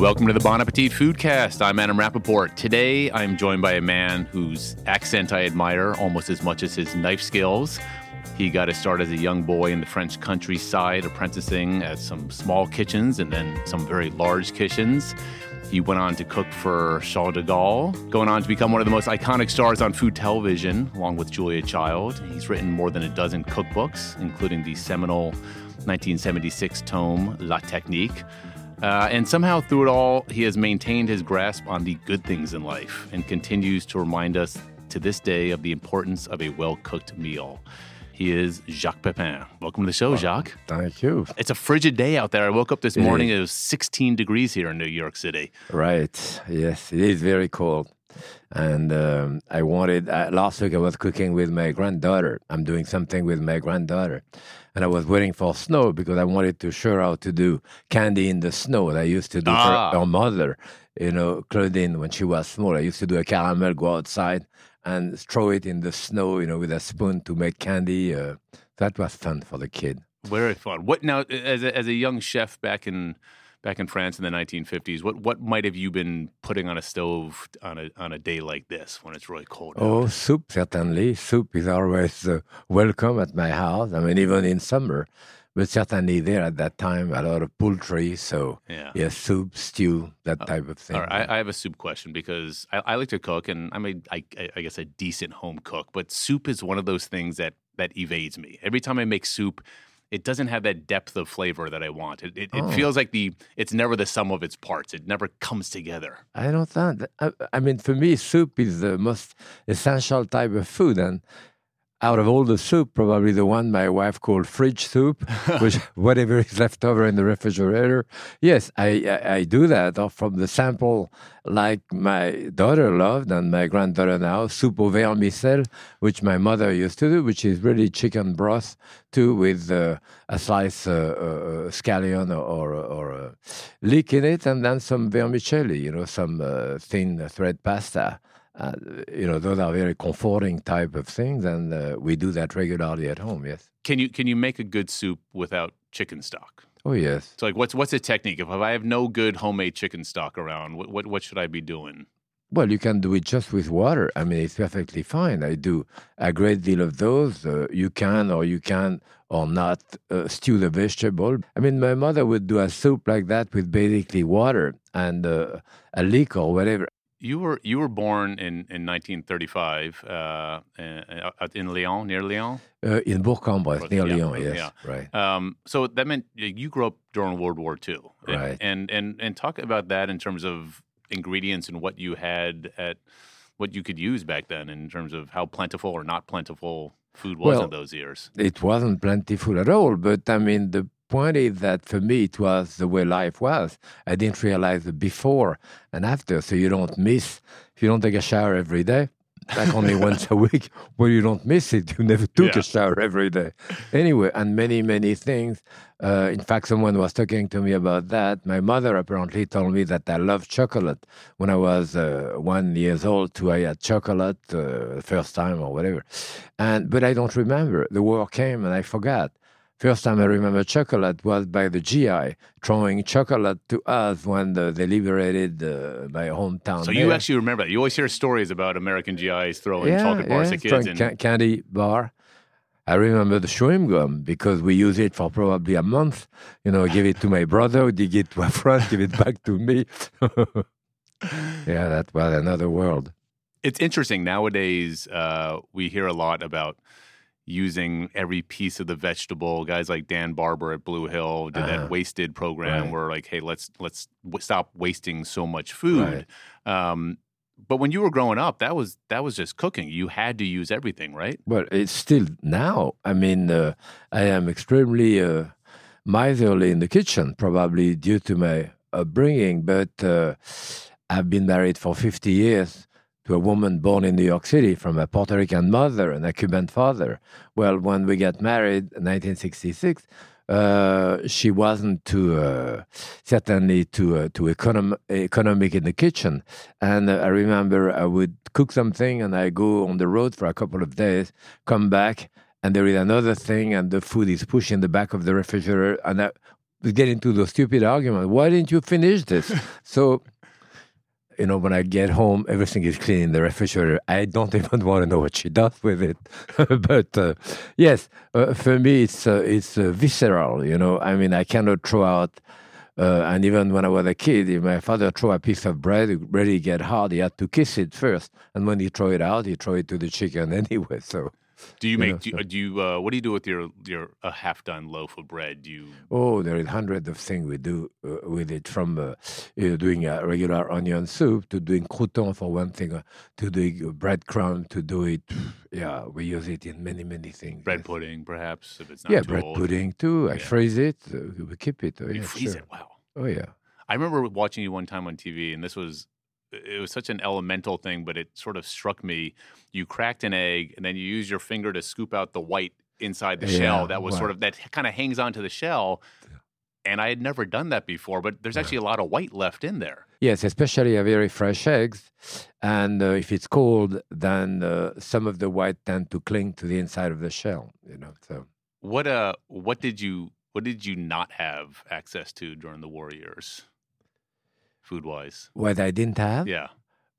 Welcome to the Bon Appetit Foodcast. I'm Adam Rappaport. Today, I'm joined by a man whose accent I admire almost as much as his knife skills. He got his start as a young boy in the French countryside, apprenticing at some small kitchens and then some very large kitchens. He went on to cook for Charles de Gaulle, going on to become one of the most iconic stars on food television, along with Julia Child. He's written more than a dozen cookbooks, including the seminal 1976 tome La Technique. Uh, and somehow, through it all, he has maintained his grasp on the good things in life and continues to remind us to this day of the importance of a well cooked meal. He is Jacques Pepin. Welcome to the show, Jacques. Thank you. It's a frigid day out there. I woke up this morning, it was 16 degrees here in New York City. Right. Yes, it is very cold. And um, I wanted, uh, last week I was cooking with my granddaughter. I'm doing something with my granddaughter. And I was waiting for snow because I wanted to show her how to do candy in the snow that I used to do Ah. for her mother, you know, Claudine, when she was small. I used to do a caramel, go outside and throw it in the snow, you know, with a spoon to make candy. Uh, that was fun for the kid. Very fun. What now, as a, as a young chef back in back in France in the 1950s, what, what might have you been putting on a stove on a, on a day like this when it's really cold? out? Oh, soup, certainly. Soup is always uh, welcome at my house. I mean, even in summer. But certainly there at that time, a lot of poultry. So, Yeah. yes, soup, stew, that type of thing. All right, I, I have a soup question because I, I like to cook, and I'm a, I, I guess, a decent home cook. But soup is one of those things that that evades me. Every time I make soup, it doesn't have that depth of flavor that I want. It, it, it Oh. feels like the it's never the sum of its parts. It never comes together. I don't think. I, I mean, for me, soup is the most essential type of food. And out of all the soup, probably the one my wife called fridge soup, which whatever is left over in the refrigerator. Yes, I, I, I do that or from the sample like my daughter loved and my granddaughter now, soup au vermicelle, which my mother used to do, which is really chicken broth too with uh, a slice uh, uh, scallion or, or, or a leek in it and then some vermicelli, you know, some uh, thin thread pasta. Uh, you know, those are very comforting type of things, and uh, we do that regularly at home. Yes. Can you can you make a good soup without chicken stock? Oh yes. So like, what's what's a technique? If I have no good homemade chicken stock around, what what, what should I be doing? Well, you can do it just with water. I mean, it's perfectly fine. I do a great deal of those. Uh, you can or you can or not uh, stew the vegetable. I mean, my mother would do a soup like that with basically water and uh, a leek or whatever. You were you were born in, in 1935 uh, in, in Lyon, near Lyon. Uh, in Bourg-en-Bresse, near Yeah, Lyon, yes, yeah. right. Um, so that meant you grew up during World War II, and, Right. And and and talk about that in terms of ingredients and what you had at what you could use back then, in terms of how plentiful or not plentiful food was Well, in those years. it wasn't plentiful at all. But I mean, the point is that for me, it was the way life was. I didn't realize the before and after. So you don't miss, if you don't take a shower every day, like only once a week, well, you don't miss it. You never took Yeah. a shower every day. Anyway, and many, many things. Uh, in fact, someone was talking to me about that. My mother apparently told me that I loved chocolate. When I was uh, one years old, too, I had chocolate uh, the first time or whatever. And but I don't remember. The war came and I forgot. First time I remember chocolate was by the GI throwing chocolate to us when the, they liberated uh, my hometown. So you there. actually remember that. You always hear stories about American GIs throwing chocolate bars at kids. And, ca- candy bar. I remember the chewing gum because we use it for probably a month. You know, give it to my brother, dig it to a friend, give it back to me. yeah, that was another world. it's interesting nowadays. Uh, we hear a lot about using every piece of the vegetable. Guys like Dan Barber at Blue Hill did Uh-huh. that wasted program Right. where like, hey, let's let's w- stop wasting so much food. Right. Um, but when you were growing up, that was that was just cooking. You had to use everything, right? But it's still now. I mean, uh, I am extremely uh, miserly in the kitchen, probably due to my upbringing. But uh, I've been married for 50 years to a woman born in New York City from a Puerto Rican mother and a Cuban father. Well, when we got married in 1966, uh, she wasn't too uh, certainly too uh, too econom- economic in the kitchen. And uh, I remember I would cook something and I go on the road for a couple of days, come back, and there is another thing, and the food is pushed in the back of the refrigerator, and I, get into the stupid argument. Why didn't you finish this? so, you know, when I get home, everything is clean in the refrigerator. I don't even want to know what she does with it. but uh, yes, uh, for me, it's uh, it's uh, visceral. You know, I mean, I cannot throw out. Uh, and even when I was a kid, if my father threw a piece of bread, it really get hard. He had to kiss it first, and when he throw it out, he throw it to the chicken anyway. So Do you You make? know, do, you, so- do you? Uh, what do you do with your your a half done loaf of bread? Do you? Oh, there is hundreds of things we do uh, with it, from uh, you know, doing a regular onion soup to doing crouton for one thing, uh, to doing uh, breadcrumb to do it. Yeah, we use it in many, many things. Bread yes. pudding, perhaps, if it's not Yeah, bread old. pudding too. I Yeah. freeze it. Uh, we keep it. Oh, You yeah, freeze sure. it. Wow. Oh, yeah. I remember watching you one time on TV, and this was it was such an elemental thing, but it sort of struck me. You cracked an egg, and then you use your finger to scoop out the white inside the shell. That was wow. sort of that kind of hangs onto the shell. And I had never done that before, but there's actually a lot of white left in there. Yes, especially a very fresh eggs. And uh, if it's cold, then uh, some of the white tend to cling to the inside of the shell, you know. So What uh what did you what did you not have access to during the war years? Food wise. what I didn't have, Yeah.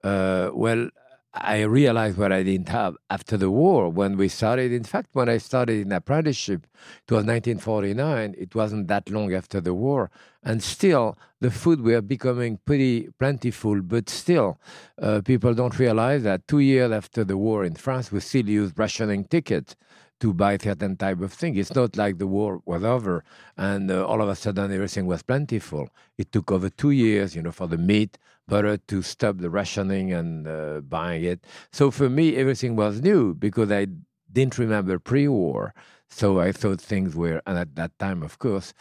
Uh, well, I realized what I didn't have after the war when we started. In fact, when I started in apprenticeship, it was 1949. It wasn't that long after the war. And still, the food were becoming pretty plentiful. But still, uh, people don't realize that two years after the war in France, we still use rationing tickets to buy certain type of thing. It's not like the war was over and uh, all of a sudden everything was plentiful. It took over two years, you know, for the meat, butter to stop the rationing and uh, buying it. So for me, everything was new because I didn't remember pre-war. So I thought things were, and at that time, of course,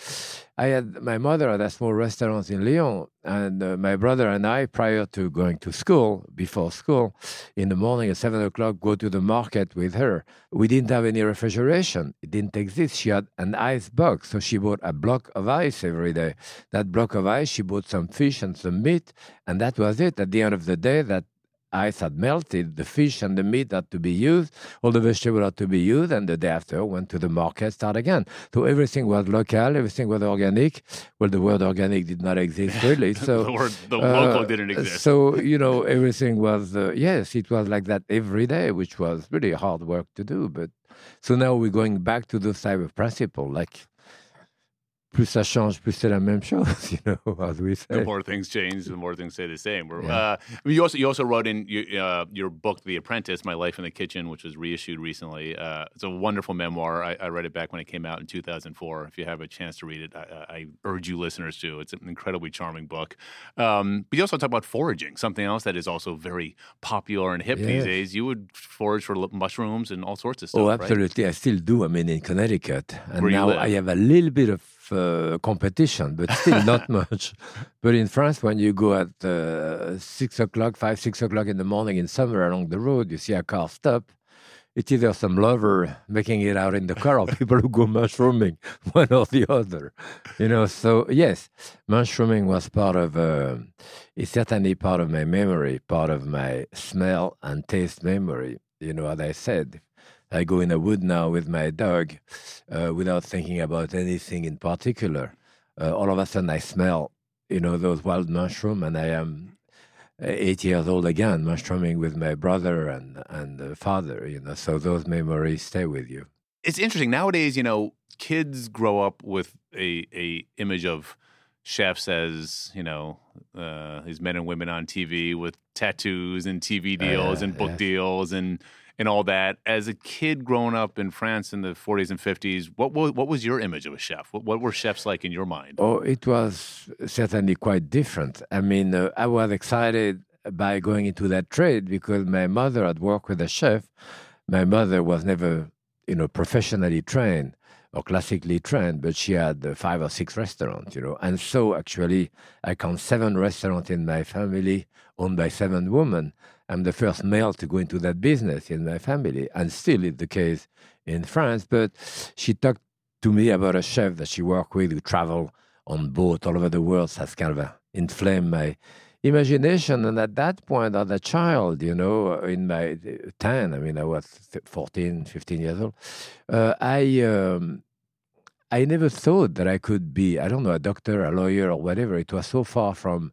I had my mother had a small restaurant in Lyon, and uh, my brother and I, prior to going to school, before school, in the morning at seven o'clock, go to the market with her. We didn't have any refrigeration; it didn't exist. She had an ice box, so she bought a block of ice every day. That block of ice, she bought some fish and some meat, and that was it. At the end of the day, that ice had melted, the fish and the meat had to be used, all the vegetables had to be used, and the day after went to the market, start again. So everything was local, everything was organic. Well, the word organic did not exist really, so the word the uh, local didn't exist. So you know, everything was uh, yes, it was like that every day, which was really hard work to do. But so now we're going back to those type of principle, like plus ça change, plus c'est la même chose, you know, as we say. the more things change, the more things stay the same. Yeah. uh, I mean, you also you also wrote in your, uh, your book, The Apprentice: My Life in the Kitchen, which was reissued recently. Uh, it's a wonderful memoir. I, I read it back when it came out in 2004. If you have a chance to read it, I, I urge you listeners to. It's an incredibly charming book. Um, but you also talk about foraging, something else that is also very popular and hip these days. You would forage for mushrooms and all sorts of stuff. Oh, right? absolutely. I still do. I mean, in Connecticut. And Where now. I have a little bit of uh, competition, but still not much. But in France, when you go at uh, six o'clock, five, six o'clock in the morning in summer along the road, you see a car stop. It's either some lover making it out in the car or people who go mushrooming, one or the other. You know, so yes, mushrooming was part of, uh, it's certainly part of my memory, part of my smell and taste memory. You know, as I said, I go in a wood now with my dog uh, without thinking about anything in particular. Uh, all of a sudden, I smell, you know, those wild mushroom, and I am uh, eight years old again, mushrooming with my brother and and uh, father. You know, so those memories stay with you. it's interesting nowadays. You know, kids grow up with a a image of chefs as you know uh, these men and women on TV with tattoos and TV deals Uh, and book yes. deals and and all that. As a kid growing up in France in the 40s and 50s, what was what was your image of a chef? What, what were chefs like in your mind? Oh, it was certainly quite different. I mean, uh, I was excited by going into that trade because my mother had worked with a chef. My mother was never, you know, professionally trained or classically trained, but she had uh, five or six restaurants, you know. And so actually, I count seven restaurants in my family owned by seven women. I'm the first male to go into that business in my family, and still it's the case in France. But she talked to me about a chef that she worked with who traveled on boat all over the world. That's kind of inflamed my imagination. And at that point, as a child, you know, in my uh, 10, I mean, I was th- 14, 15 years old, uh, I, um, I never thought that I could be, I don't know, a doctor, a lawyer, or whatever. It was so far from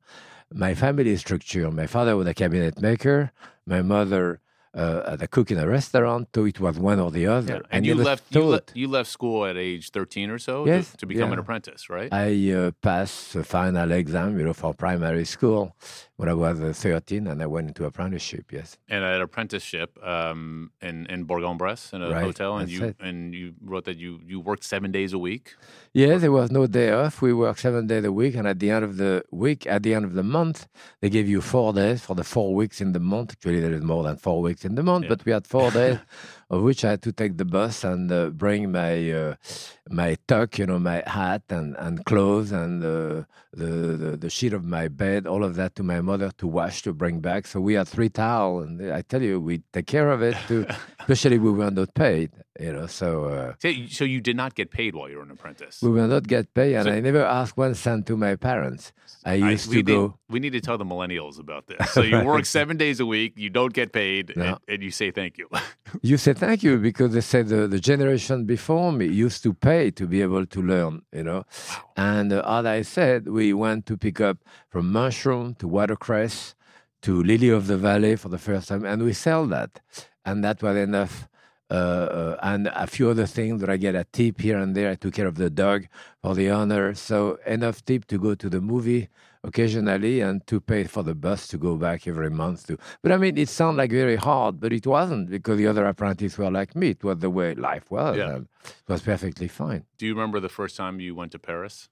my family structure. My father was a cabinet maker. My mother uh, the cook in a restaurant, so it was one or the other. Yeah. And you left, you, le- you, left school at age 13 or so yes, to, to become yeah. an apprentice, right? I uh, passed the final exam, you know, for primary school when I was uh, 13, and I went into apprenticeship. Yes. And an apprenticeship um, in in Bourg-en-Bresse in a right, hotel, and you it. and you wrote that you you worked seven days a week. Yeah, there was no day off. We worked seven days a week, and at the end of the week, at the end of the month, they gave you four days for the four weeks in the month. Actually, there is more than four weeks in the month, yeah. but we had four days of which I had to take the bus and uh, bring my uh, my tuck, you know, my hat and, and clothes and uh, the, the the sheet of my bed, all of that to my mother to wash to bring back. So we had three towels, and I tell you, we take care of it. Too, especially we were not paid, you know. So uh, so, so you did not get paid while you were an apprentice. We will not get paid, and so, I never asked one cent to my parents. I used I, to go. Need, we need to tell the millennials about this. So you work seven days a week, you don't get paid, no. and, and you say thank you. you say thank you because they said the, the generation before me used to pay to be able to learn, you know. Wow. And uh, as I said, we went to pick up from mushroom to watercress to lily of the valley for the first time, and we sell that, and that was enough. Uh, uh, and a few other things that I get a tip here and there. I took care of the dog for the honor, so enough tip to go to the movie occasionally and to pay for the bus to go back every month to but i mean it sounded like very hard but it wasn't because the other apprentices were like me it was the way life was yeah. it was perfectly fine do you remember the first time you went to paris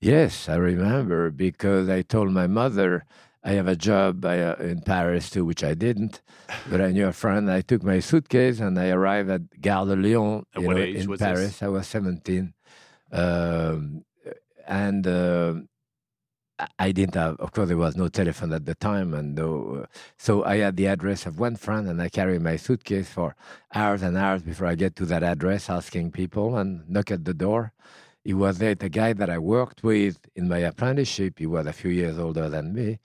yes i remember because i told my mother I have a job uh, in Paris too, which I didn't, but I knew a friend. I took my suitcase and I arrived at Gare de Lyon at know, in Paris. This? I was 17. Um, and uh, I didn't have, of course, there was no telephone at the time, and no, uh, so I had the address of one friend, and I carried my suitcase for hours and hours before I get to that address, asking people and knock at the door. He was there, the guy that I worked with in my apprenticeship. He was a few years older than me,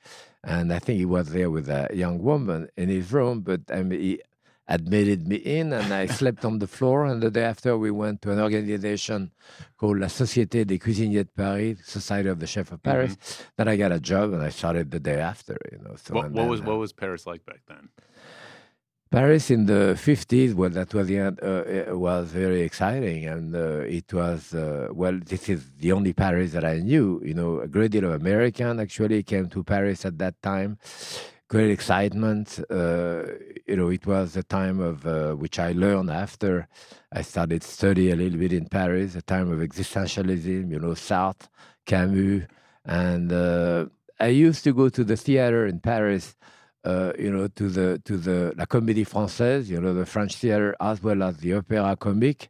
and I think he was there with a young woman in his room. But I mean, he admitted me in, and I slept on the floor. And the day after, we went to an organization called La Société des Cuisiniers de Paris, Society of the Chef of Paris. Mm-hmm. Then I got a job, and I started the day after. You know, so what, what then, was what was Paris like back then? Paris in the 50s, well, that was the uh, was very exciting, and uh, it was uh, well. This is the only Paris that I knew. You know, a great deal of American actually came to Paris at that time. Great excitement. Uh, you know, it was a time of uh, which I learned after I started study a little bit in Paris. A time of existentialism. You know, Sartre, Camus, and uh, I used to go to the theater in Paris uh, you know, to the to the La Comédie Française, you know, the French theater as well as the Opéra Comique,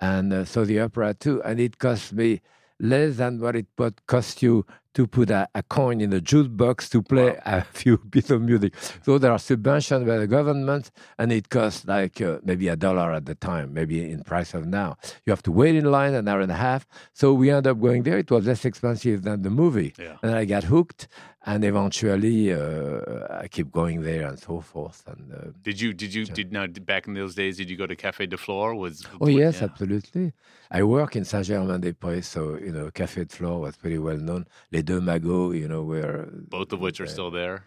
and uh, so the opera too. And it cost me less than what it would cost you to put a, a coin in the jukebox to play wow. a few bits of music. So there are subventions by the government, and it costs like uh, maybe a dollar at the time, maybe in price of now. You have to wait in line an hour and a half. So we end up going there. It was less expensive than the movie, yeah. and I got hooked. And eventually, uh, I keep going there and so forth. And uh, did you did you did now back in those days? Did you go to Café de Flore? Was oh yes, yeah. absolutely. I work in Saint Germain des Prés, so you know, Café de Flore was pretty well known. Les Deux Magots, you know, where both of which are still there.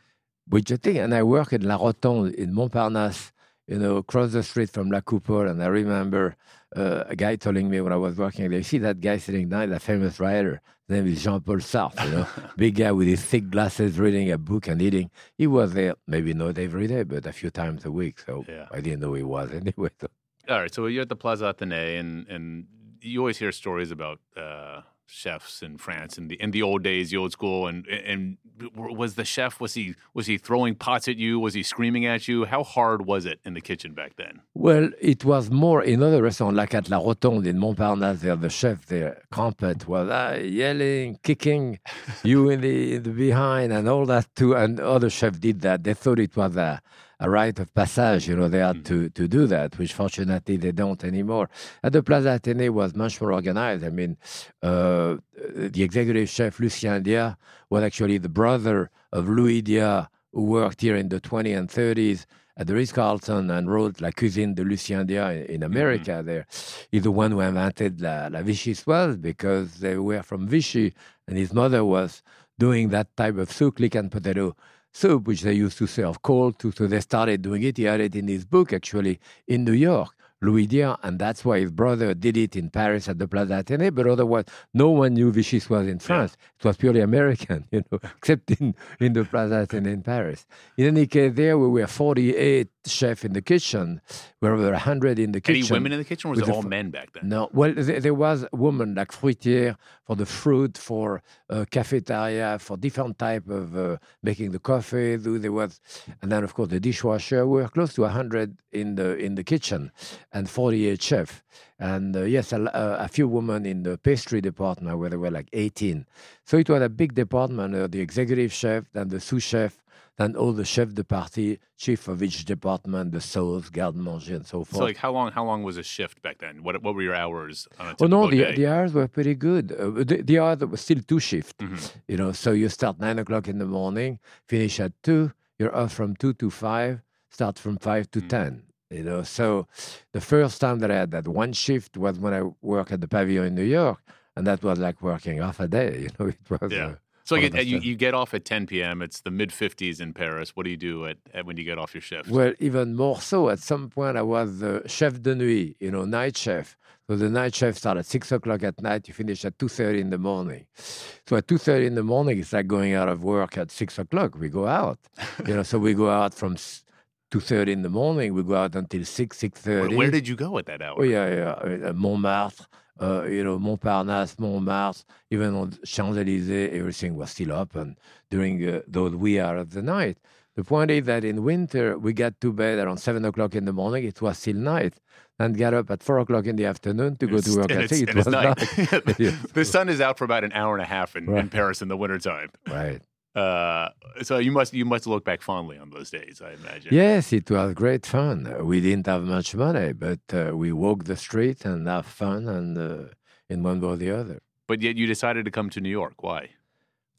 Which I think, and I work in La Rotonde in Montparnasse, you know, across the street from La Coupole, and I remember uh, a guy telling me when I was working there, you see that guy sitting down, that famous writer, his name is Jean-Paul Sartre, you know, big guy with his thick glasses reading a book and eating. He was there, maybe not every day, but a few times a week. So yeah. I didn't know he was anyway. So. All right, so you're at the Plaza Athénée, and, and you always hear stories about uh, chefs in France in the in the old days, the old school, and and was the chef was he was he throwing pots at you? Was he screaming at you? How hard was it in the kitchen back then? Well, it was more in other restaurants like at La Rotonde in Montparnasse. There, the chef the Crampet, was uh, yelling, kicking you in the in the behind, and all that too. And other chefs did that. They thought it was a a rite of passage. You know, they had mm-hmm. to, to do that, which fortunately they don't anymore. At the Plaza Athénée was much more organized. I mean, uh, the executive chef Lucien Diat was actually the brother of Louis Diat, who worked here in the 20s and 30s at the Ritz Carlton and wrote La Cuisine de Lucien Diat in, Mm-hmm. America. There, he's the one who invented la, la vichyssoise because they were from Vichy, and his mother was doing that type of soup, and potato soup, which they used to serve cold. To, so they started doing it. He had it in his book actually in New York. Louis Diat, and that's why his brother did it in Paris at the Plaza Athénée. But otherwise, no one knew vichyssoise in France. It was purely American, you know, except in, in the Plaza Athénée in Paris. In any case, there we were 48 chefs in the kitchen. Where we were 100 in the Any kitchen. women in the kitchen, or was it all fr- men back then? No, well, there, there was a woman like fruitière for the fruit, for uh, cafeteria, for different type of uh, making the coffee. There was, and then of course the dishwasher. We were close to hundred in the in the kitchen, and forty-eight chef, and uh, yes, a few women in the pastry department where there were like eighteen. So it was a big department. Uh, the executive chef, then the sous chef, then all the chef de partie, chief of each department, the sauce, garde manger, and so forth. So, like, how long? How long was a shift back then? What What were your hours on a Oh no, the, day? the hours were pretty good. Uh, the, the hours were still two shift. Mhm. You know, so you start nine o'clock in the morning, finish at two. You're off from two to five. Start from five to Mm. ten. You know, so the first time that I had that one shift was when I worked at the Pavillon in New York, and that was like working half a day. You know, it was. Yeah. Uh, So, All like, of you, you get off at 10 p.m. It's the mid 50s in Paris. What do you do at, at when you get off your shift? Well, even more so. At some point, I was the chef de nuit, you know, night chef. So the night chef started at six o'clock at night. You finish at two thirty in the morning. So at two thirty in the morning, it's like going out of work at six o'clock. We go out, you know. So we go out from two thirty in the morning. We go out until six six Where, where did you go at that hour? Oh yeah, yeah. Uh, Montmartre, uh, you know, Montparnasse, Montmartre, even on Champs Elysees, everything was still open during uh, those wee hours of the night. The point is that in winter we got to bed around seven o'clock in the morning. It was still night, and got up at four o'clock in the afternoon to go to work. and I think it was night. night. The sun is out for about an hour and a half in, in Paris in the wintertime. right. Uh, so you must you must look back fondly on those days, I imagine. Yes, it was great fun. We didn't have much money, but uh, we walked the street and have fun, and uh, in one way or the other. But yet you decided to come to New York. Why?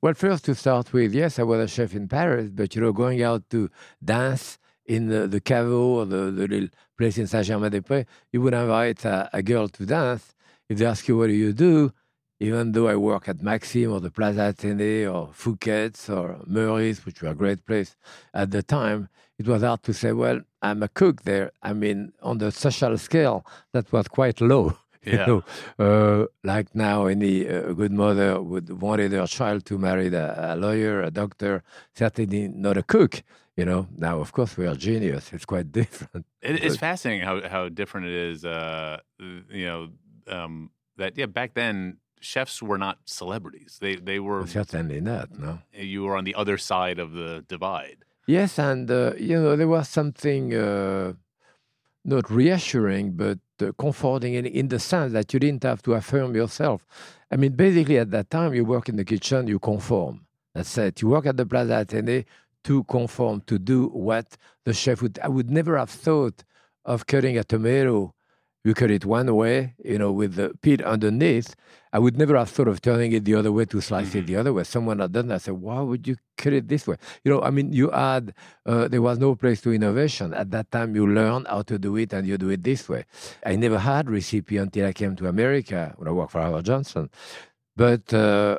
Well, first to start with, yes, I was a chef in Paris, but you know, going out to dance in the, the caveau or the, the little place in Saint-Germain-des-Prés, you would invite a, a girl to dance. If they ask you, what do you do? Even though I work at Maxim or the Plaza Athénée or Fouquet's or Meurice, which were a great place at the time, it was hard to say, well, I'm a cook there. I mean, on the social scale, that was quite low. Yeah. You know, uh, like now, any uh, good mother would wanted her child to marry a, a lawyer, a doctor, certainly not a cook. You know, now of course we are genius. It's quite different. It, it's fascinating how, how different it is. Uh, you know um, that yeah, back then chefs were not celebrities. They they were Certainly not. No. you were on the other side of the divide. Yes, and uh, you know there was something uh, not reassuring, but uh, comforting in, in the sense that you didn't have to affirm yourself. I mean, basically at that time, you work in the kitchen, you conform. That's it. You work at the Plaza Athénée to conform, to do what the chef would. I would never have thought of cutting a tomato. You cut it one way, you know, with the pit underneath. I would never have thought of turning it the other way to slice it Mhm. the other way. Someone had done that. I said, why would you cut it this way? You know, I mean, you had, uh, there was no place to innovation. At that time, you learn how to do it and you do it this way. I never had recipe until I came to America when I worked for Howard Johnson. But uh,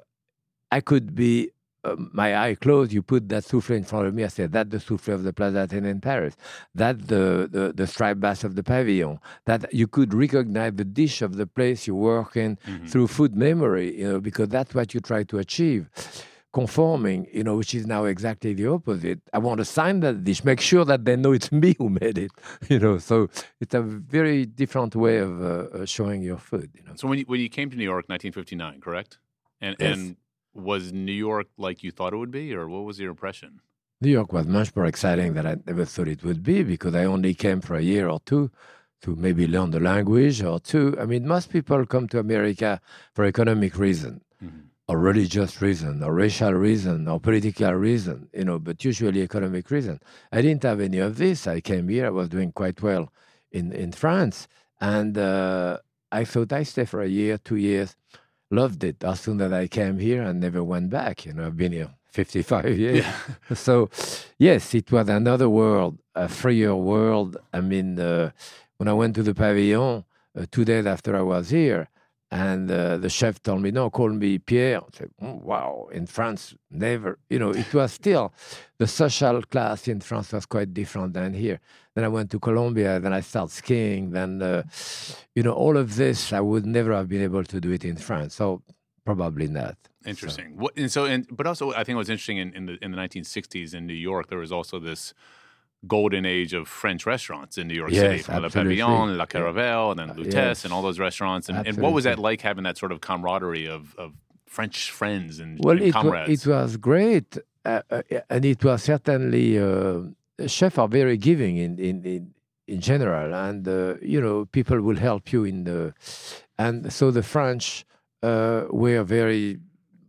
I could be, uh, my eye closed, you put that souffle in front of me. I said, that's the souffle of the Plaza Athénée in Paris. That's the, the, the striped bass of the Pavillon. That you could recognize the dish of the place you work in Mhm. through food memory, you know, because that's what you try to achieve. Conforming, you know, which is now exactly the opposite. I want to sign that dish, make sure that they know it's me who made it, you know. So it's a very different way of uh, uh, showing your food, you know. So when you, when you came to New York, 1959, correct? And Yes. and was New York like you thought it would be, or what was your impression? New York was much more exciting than I ever thought it would be because I only came for a year or two to maybe learn the language or two. I mean, most people come to America for economic reason. Mhm. or religious reason or racial reason or political reason, you know, but usually economic reason. I didn't have any of this. I came here, I was doing quite well in, in France. And uh, I thought I'd stay for a year, two years. Loved it. As soon as I came here, and never went back. You know, I've been here 55 years. Yeah. so, yes, it was another world, a freer world. I mean, uh, when I went to the Pavillon uh, two days after I was here, and uh, the chef told me, no, call me Pierre. I said, "Oh, wow, in France, never. You know, it was still, the social class in France was quite different than here. Then I went to Columbia, then I started skiing. Then, uh, you know, all of this, I would never have been able to do it in France. So probably not. Interesting. What, and so, and but also, I think it was interesting in, in the in the 1960s in New York. There was also this golden age of French restaurants in New York City, Yes, from Le. Pavillon, La Caravelle, and then Uh, Lutece, yes. and all those restaurants. And, and what was that like having that sort of camaraderie of, of French friends and, Well, and it, comrades? it was great, uh, uh, and it was certainly uh, chefs are very giving in in in, in general, and uh, you know people will help you in the, and so the French uh, were very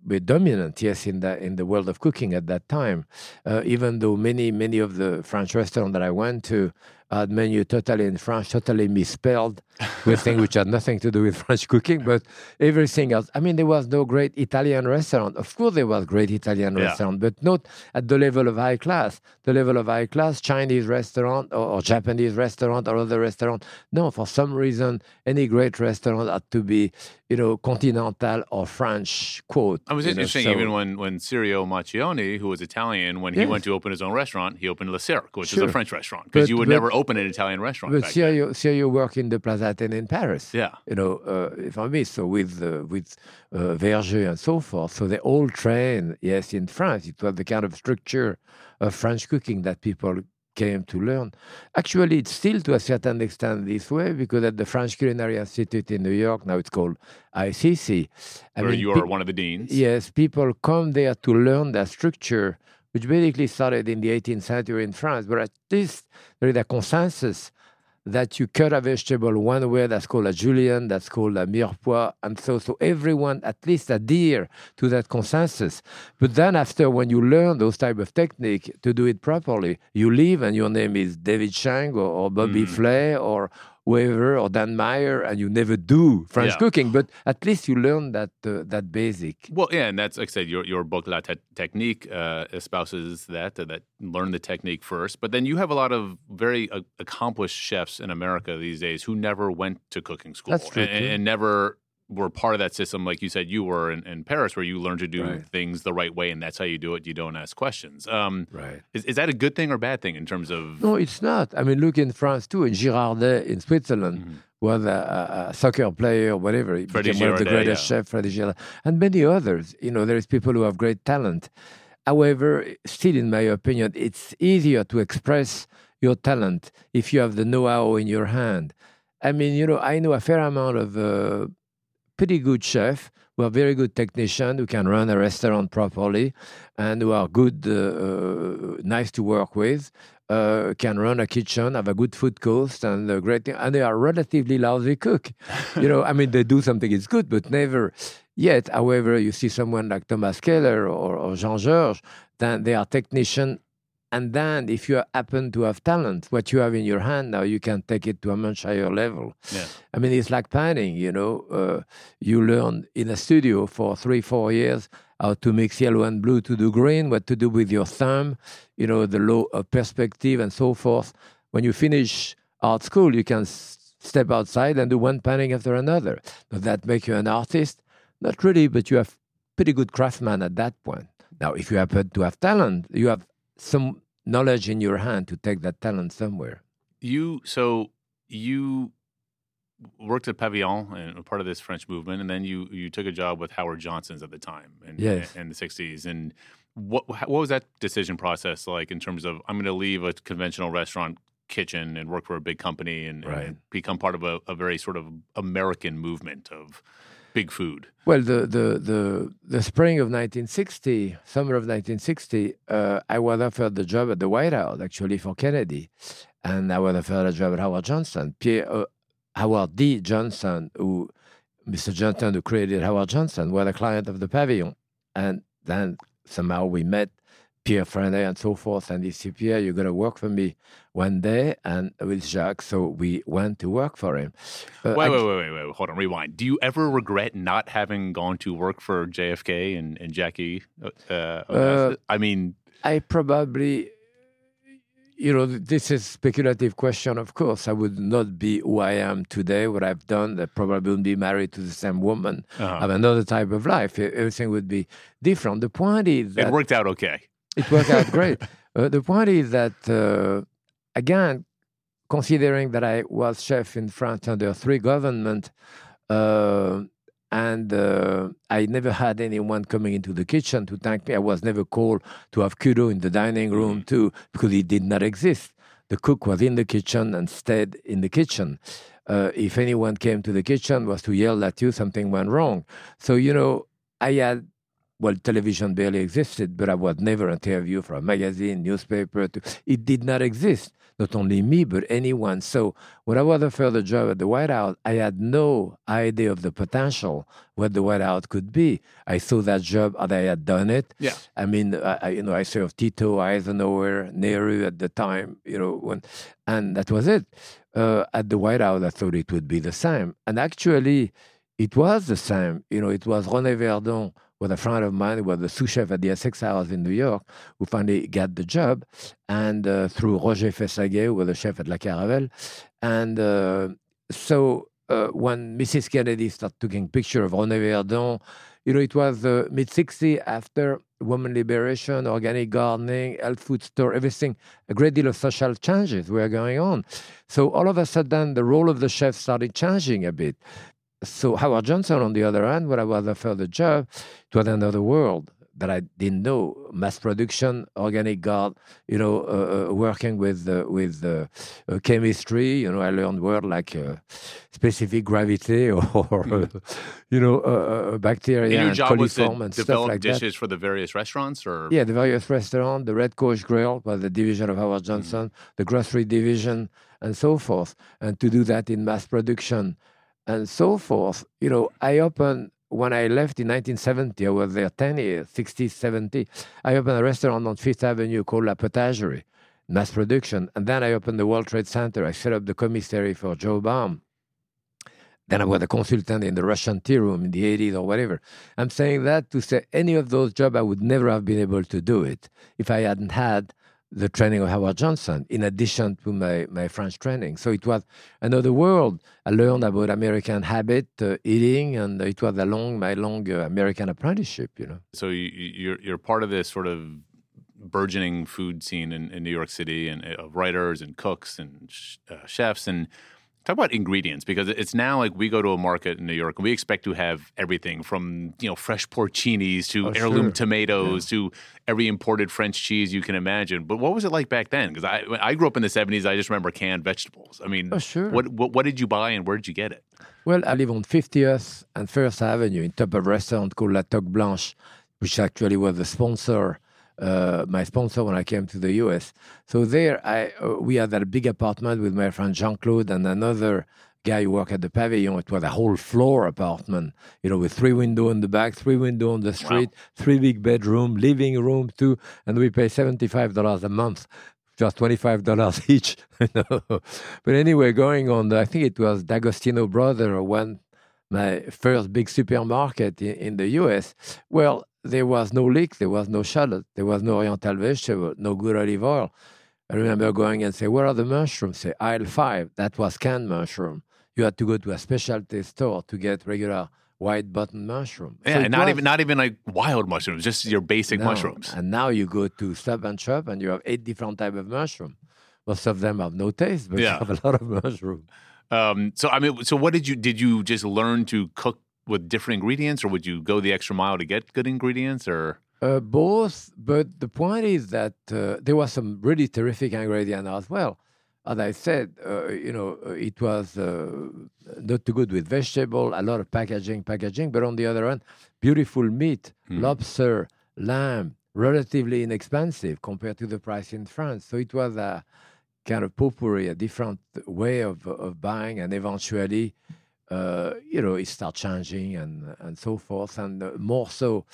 were dominant, yes, in the in the world of cooking at that time. Uh, even though many many of the French restaurants that I went to had menu totally in French, totally misspelled, with things which had nothing to do with French cooking, but everything else. I mean, there was no great Italian restaurant. Of course, there was great Italian Yeah. restaurant, but not at the level of high class. The level of high class, Chinese restaurant or, or Japanese restaurant or other restaurant. No, for some reason, any great restaurant had to be, you know, continental or French. Quote. I was you know, interesting so- even when when Sirio Maccioni, who was Italian, when he went to open his own restaurant, he opened Le Cirque, which is a French restaurant, because you would but- never open an Italian restaurant. But. Sirio, Sirio worked in the Plaza Athénée in Paris. Yeah. you know, uh, for me, so with uh, with uh, Verger and so forth. So they all train, yes, in France. It was the kind of structure of French cooking that people came to learn. Actually, it's still to a certain extent this way because at the French Culinary Institute in New York, now it's called ICC. I where mean, you pe- are one of the deans. Yes, people come there to learn that structure, which basically started in the 18th century in France. But at least there is a consensus that you cut a vegetable one way, that's called a julienne, that's called a mirepoix, and so so everyone at least adhere to that consensus. But then after, when you learn those type of technique to do it properly, you leave and your name is David Chang or, or Bobby Mm. Flay or whoever or Dan Meyer, and you never do French Yeah. cooking. But at least you learn that uh, that basic. Well, yeah, and that's like I said, your your book La Te- Technique uh, espouses that uh, that learn the technique first, but then you have a lot of very uh, accomplished chefs in America these days who never went to cooking school That's true, and, and- and never were part of that system, like you said you were in, in Paris, where you learn to do Right. things the right way, and that's how you do it. You don't ask questions. Um, Right. is, is that a good thing or bad thing in terms of? No, it's not. I mean, look in France too. In Girardet in Switzerland Mhm. was a, a, soccer player or whatever. He Freddie became one of the greatest yeah. chefs, Fredy Girardet, and many others. You know, there is people who have great talent. However, still, in my opinion, it's easier to express your talent if you have the know-how in your hand. I mean, you know, I know a fair amount of uh, pretty good chef, who are very good technicians who can run a restaurant properly and who are good, uh, uh, nice to work with, uh, can run a kitchen, have a good food cost, and a great thing. And they are relatively lousy cook. you know, I mean, they do something it's good, but never yet. However, you see someone like Thomas Keller or, or Jean Georges, then they are technician. And then, if you happen to have talent, what you have in your hand now, you can take it to a much higher level. Yeah. I mean, it's like painting, you know. Uh, you learn in a studio for three, four years how to mix yellow and blue to do green, what to do with your thumb, you know, the law of perspective and so forth. When you finish art school, you can s- step outside and do one painting after another. Does that make you an artist? Not really, but you have pretty good craftsman at that point. Now, if you happen to have talent, you have some knowledge in your hand to take that talent somewhere. You so you worked at Pavillon and part of this French movement, and then you you took a job with Howard Johnson's at the time, in, Yes. in the '60s. And what what was that decision process like in terms of I'm going to leave a conventional restaurant kitchen and work for a big company and, and become part of a, a very sort of American movement of big food. Well, the the the, the spring of 1960, summer of 1960, uh, I was offered the job at the White House actually for Kennedy, and I was offered a job at Howard Johnson. Pierre uh, Howard D. Johnson, who Mr. Johnson, who created Howard Johnson, was a client of the Pavillon, and then somehow we met. Pierre Franey and so forth, and he said, Pierre, you're going to work for me one day, and with Jacques. So we went to work for him. Uh, wait, wait, wait, wait, wait, hold on, rewind. Do you ever regret not having gone to work for JFK and, and Jackie? Uh, uh, I mean, I probably you know, this is speculative question. Of course, I would not be who I am today. What I've done, I probably wouldn't be married to the same woman. Uh-huh. Have another type of life. Everything would be different. The point is that it worked out okay. It worked out great. Uh, the point is that uh, again, considering that I was chef in France under three government, uh, and uh, I never had anyone coming into the kitchen to thank me. I was never called to have kudo in the dining room mm-hmm. too, because it did not exist. The cook was in the kitchen and stayed in the kitchen. Uh, if anyone came to the kitchen, was to yell at you, something went wrong. So you know, I had well, television barely existed, but I was never interviewed for a magazine, newspaper. To, it did not exist not only me, but anyone. So when I was offered the job at the White House, I had no idea of the potential what the White House could be. I saw that job and I had done it. Yeah. I mean, I, you know, I served Tito, Eisenhower, Nehru at the time, you know, when, and that was it. Uh, at the White House, I thought it would be the same. And actually, it was the same. You know, it was René Verdon with a friend of mine who was the sous chef at the Essex House in New York, who finally got the job, and uh, through Roger Fessaguet, who was the chef at La Caravelle. And uh, so uh, when Mrs. Kennedy started taking pictures of René Verdon, you know, it was the mid 60s after women liberation, organic gardening, health food store, everything, a great deal of social changes were going on. So all of a sudden, the role of the chef started changing a bit so Howard Johnson, on the other hand, when I was offered the job, it was another world that I didn't know. Mass production, organic garden, you know, uh, uh, working with uh, with uh, uh chemistry. You know, I learned word like uh, specific gravity or, mm. you know, bacteria and, your job was to and develop like dishes that. for the various restaurants, or yeah, the various restaurants. The Red Coach Grill was the division of Howard mm. Johnson, mm. the grocery division, and so forth. And to do that in mass production and so forth. You know, I opened when I left in 1970, I was there 10 years, 60, 70. I opened a restaurant on Fifth Avenue called La Potagerie, mass production. And then I opened the World Trade Center. I set up the commissary for Joe Baum. Then I was a consultant in the Russian tea room in the 80s or whatever. I'm saying that to say any of those jobs, I would never have been able to do it if I hadn't had the training of Howard Johnson, in addition to my, my French training. So it was another world. I learned about American habit, uh, eating, and it was along my long uh, American apprenticeship, you know. So you, you're, you're part of this sort of burgeoning food scene in, in New York City and uh, writers and cooks and sh- uh, chefs. And Talk about ingredients because it's now like we go to a market in New York and we expect to have everything from you know fresh porcinis to oh, heirloom sure. tomatoes yeah. to every imported French cheese you can imagine. But what was it like back then? Because I I grew up in the seventies. I just remember canned vegetables. I mean, oh, sure. what, what what did you buy and where did you get it? Well, I live on 50th and First Avenue in top of a restaurant called La Toque Blanche, which actually was the sponsor uh, my sponsor when I came to the US. So there, I uh, we had that big apartment with my friend Jean Claude and another guy who worked at the Pavillon. It was a whole floor apartment, you know, with three window in the back, three window on the street, wow. three big bedroom, living room too, and we pay seventy five dollars a month. Just twenty-five dollars each, but anyway, going on, I think it was D'Agostino brother one my first big supermarket in, in the U.S. Well, there was no leek, there was no shallot, there was no oriental vegetable, no good olive oil. I remember going and say, "Where are the mushrooms?" Say aisle five. That was canned mushroom. You had to go to a specialty store to get regular white button mushroom. Yeah, so and not was, even not even like wild mushrooms, just your basic no. mushrooms. And now you go to Stop and Shop and you have eight different type of mushroom. Most of them have no taste, but yeah. you have a lot of mushroom. Um, so I mean, so what did you did you just learn to cook with different ingredients, or would you go the extra mile to get good ingredients, or? Uh, both, but the point is that uh, there was some really terrific ingredient as well. As I said, uh, you know, uh, it was uh, not too good with vegetable, a lot of packaging, packaging. But on the other hand, beautiful meat, mm. lobster, lamb, relatively inexpensive compared to the price in France. So it was a kind of potpourri, a different way of of buying, and eventually uh, you know, it starts changing and and so forth, and uh, more so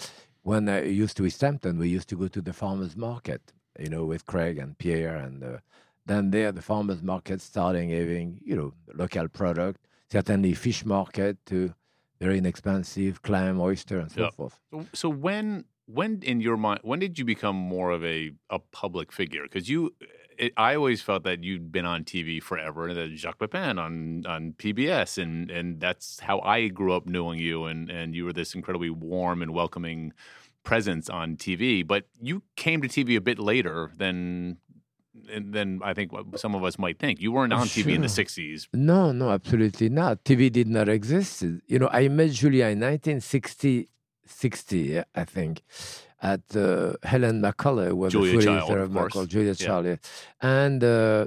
when I used to East Hampton, we used to go to the farmers market, you know, with Craig and Pierre, and uh, then there the farmers market starting having you know local product, certainly fish market too, very inexpensive clam, oyster, and so forth. So, so when when in your mind when did you become more of a a public figure? Because you, it, I always felt that you'd been on TV forever, and that Jacques Pepin on on PBS, and and that's how I grew up knowing you, and and you were this incredibly warm and welcoming presence on TV. But you came to TV a bit later than. Than I think what some of us might think. You weren't on TV in the '60s. No, no, absolutely not. TV did not exist. You know, I met Julia in 1960, 60, I think, at uh, Helen McCully, was Julia the Child, editor of of course. Julia Yeah. Child. And uh,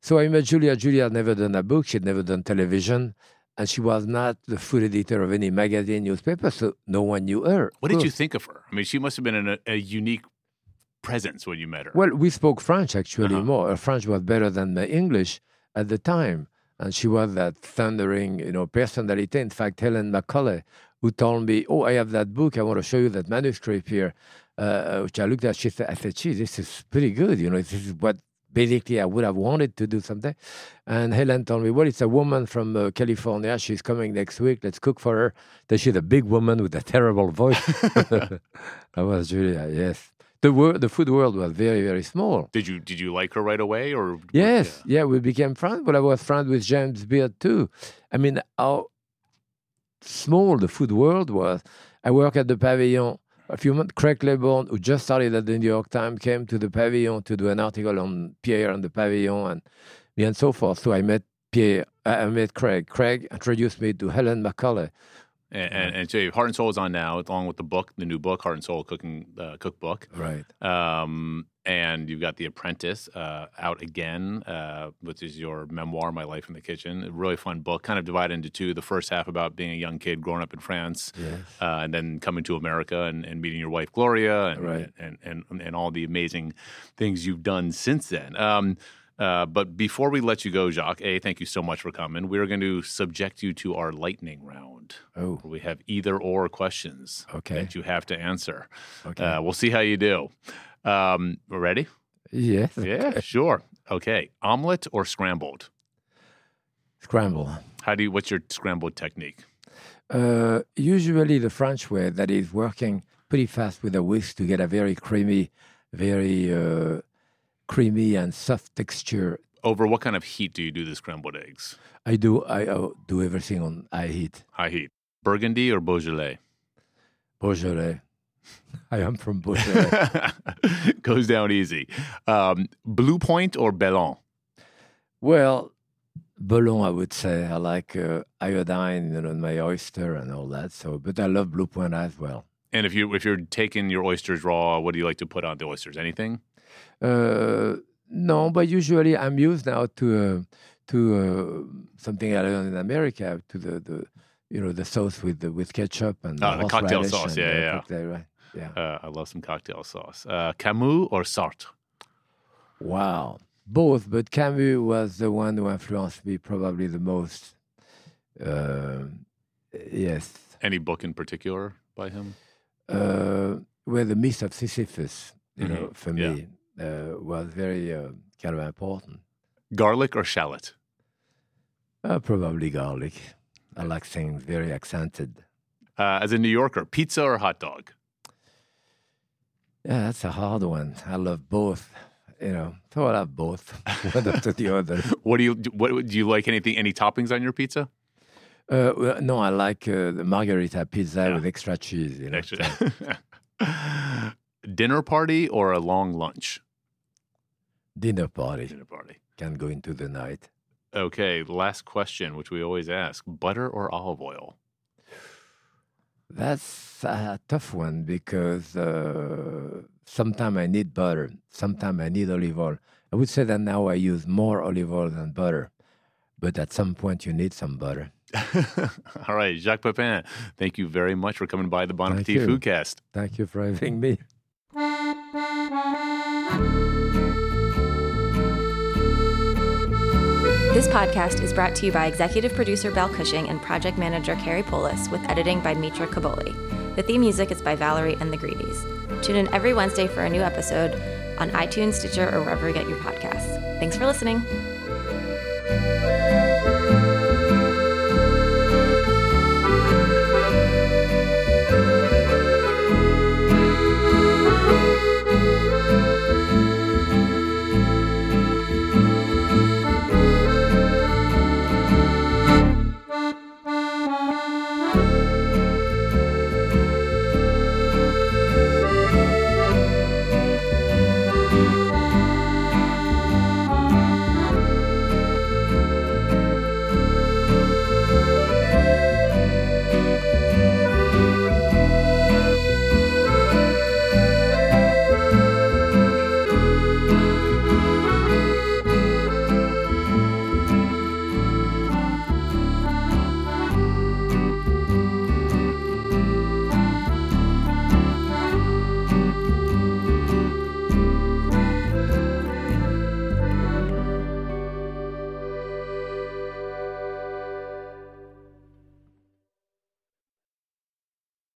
so I met Julia. Julia had never done a book, she'd never done television, and she was not the food editor of any magazine, newspaper, so no one knew her. What did you think of her? I mean, she must have been an, a, a unique presence when you met her. Well, we spoke French actually Uh-huh. more. Her French was better than my English at the time. And she was that thundering, you know, personality. In fact, Helen McCully, who told me, "Oh, I have that book. I want to show you that manuscript here," uh, which I looked at. She said, "I said, gee, this is pretty good. You know, this is what basically I would have wanted to do someday." And Helen told me, "Well, it's a woman from uh, California. She's coming next week. Let's cook for her." Then she's a big woman with a terrible voice. that was Julia. Yes, the world, the food world was very, very small. Did you did you like her right away or Yes, yeah. we became friends, but I was friends with James Beard too. I mean, how small the food world was. I work at the Pavillon. A few months, Craig Claiborne, who just started at the New York Times, came to the Pavillon to do an article on Pierre and the Pavillon and me and so forth. So I met Pierre, I met Craig. Craig introduced me to Helen McCully. And, and, and so Heart and Soul is on now, along with the book, the new book, Heart and Soul Cooking uh, Cookbook. Right. Um, and you've got The Apprentice uh, out again, uh, which is your memoir, My Life in the Kitchen. A really fun book, kind of divided into two. The first half about being a young kid growing up in France, Yes. uh, and then coming to America and, and meeting your wife Gloria, and, Right. and, and and all the amazing things you've done since then. Um, uh, but before we let you go, Jacques, a thank you so much for coming. We're going to subject you to our lightning round. Oh, where We have either or questions Okay. that you have to answer. okay. Uh, we'll see how you do. Um, ready? yes. Yeah, sure. Okay, omelet or scrambled? Scramble. How do you? What's your scrambled technique? Uh, usually the French way, that is working pretty fast with a whisk to get a very creamy, very uh, creamy and soft texture. Over what kind of heat do you do the scrambled eggs? I do I uh, do everything on high heat. High heat. Burgundy or Beaujolais? Beaujolais. I am from Beaujolais. Goes down easy. Um, Blue Point or Belon? well, Belon, I would say. I like uh, iodine you know, in my oyster and all that. So, but I love Blue Point as well. And if you if you're taking your oysters raw, what do you like to put on the oysters? Anything? Uh, no, but usually I'm used now to uh, to uh, something I learned in America to the, the you know the sauce with the, with ketchup and Oh, the cocktail sauce, yeah, uh, yeah. cocktail, right. yeah. Uh, I love some cocktail sauce. Uh, Camus or Sartre? Wow, both, but Camus was the one who influenced me probably the most. Uh, yes, Any book in particular by him? uh, well, the myth of Sisyphus, you know, Mhm, for yeah. me, uh, was very uh, kind of important. Garlic or shallot? Uh, probably garlic. I like things very accented. Uh, as a New Yorker, pizza or hot dog? Yeah, that's a hard one. I love both. You know, so I love both, one after the other. What do you what do you like? Anything? Any toppings on your pizza? Uh, well, no, I like uh, the margherita pizza Yeah. with extra cheese. You know, Extra- Dinner party or a long lunch? dinner party Dinner party. can go into the night. Okay, last question, which we always ask: butter or olive oil? That's a tough one because uh, sometimes I need butter, sometimes I need olive oil. I would say that now I use more olive oil than butter, but at some point you need some butter. All right, Jacques Pépin, thank you very much for coming by the Bon Appetit. Foodcast. Thank you for having me. This podcast is brought to you by executive producer Belle Cushing and project manager Carrie Polis with editing by Mitra Kaboli. The theme music is by Valerie and the Greedies. Tune in every Wednesday for a new episode on iTunes, Stitcher, or wherever you get your podcasts. Thanks for listening.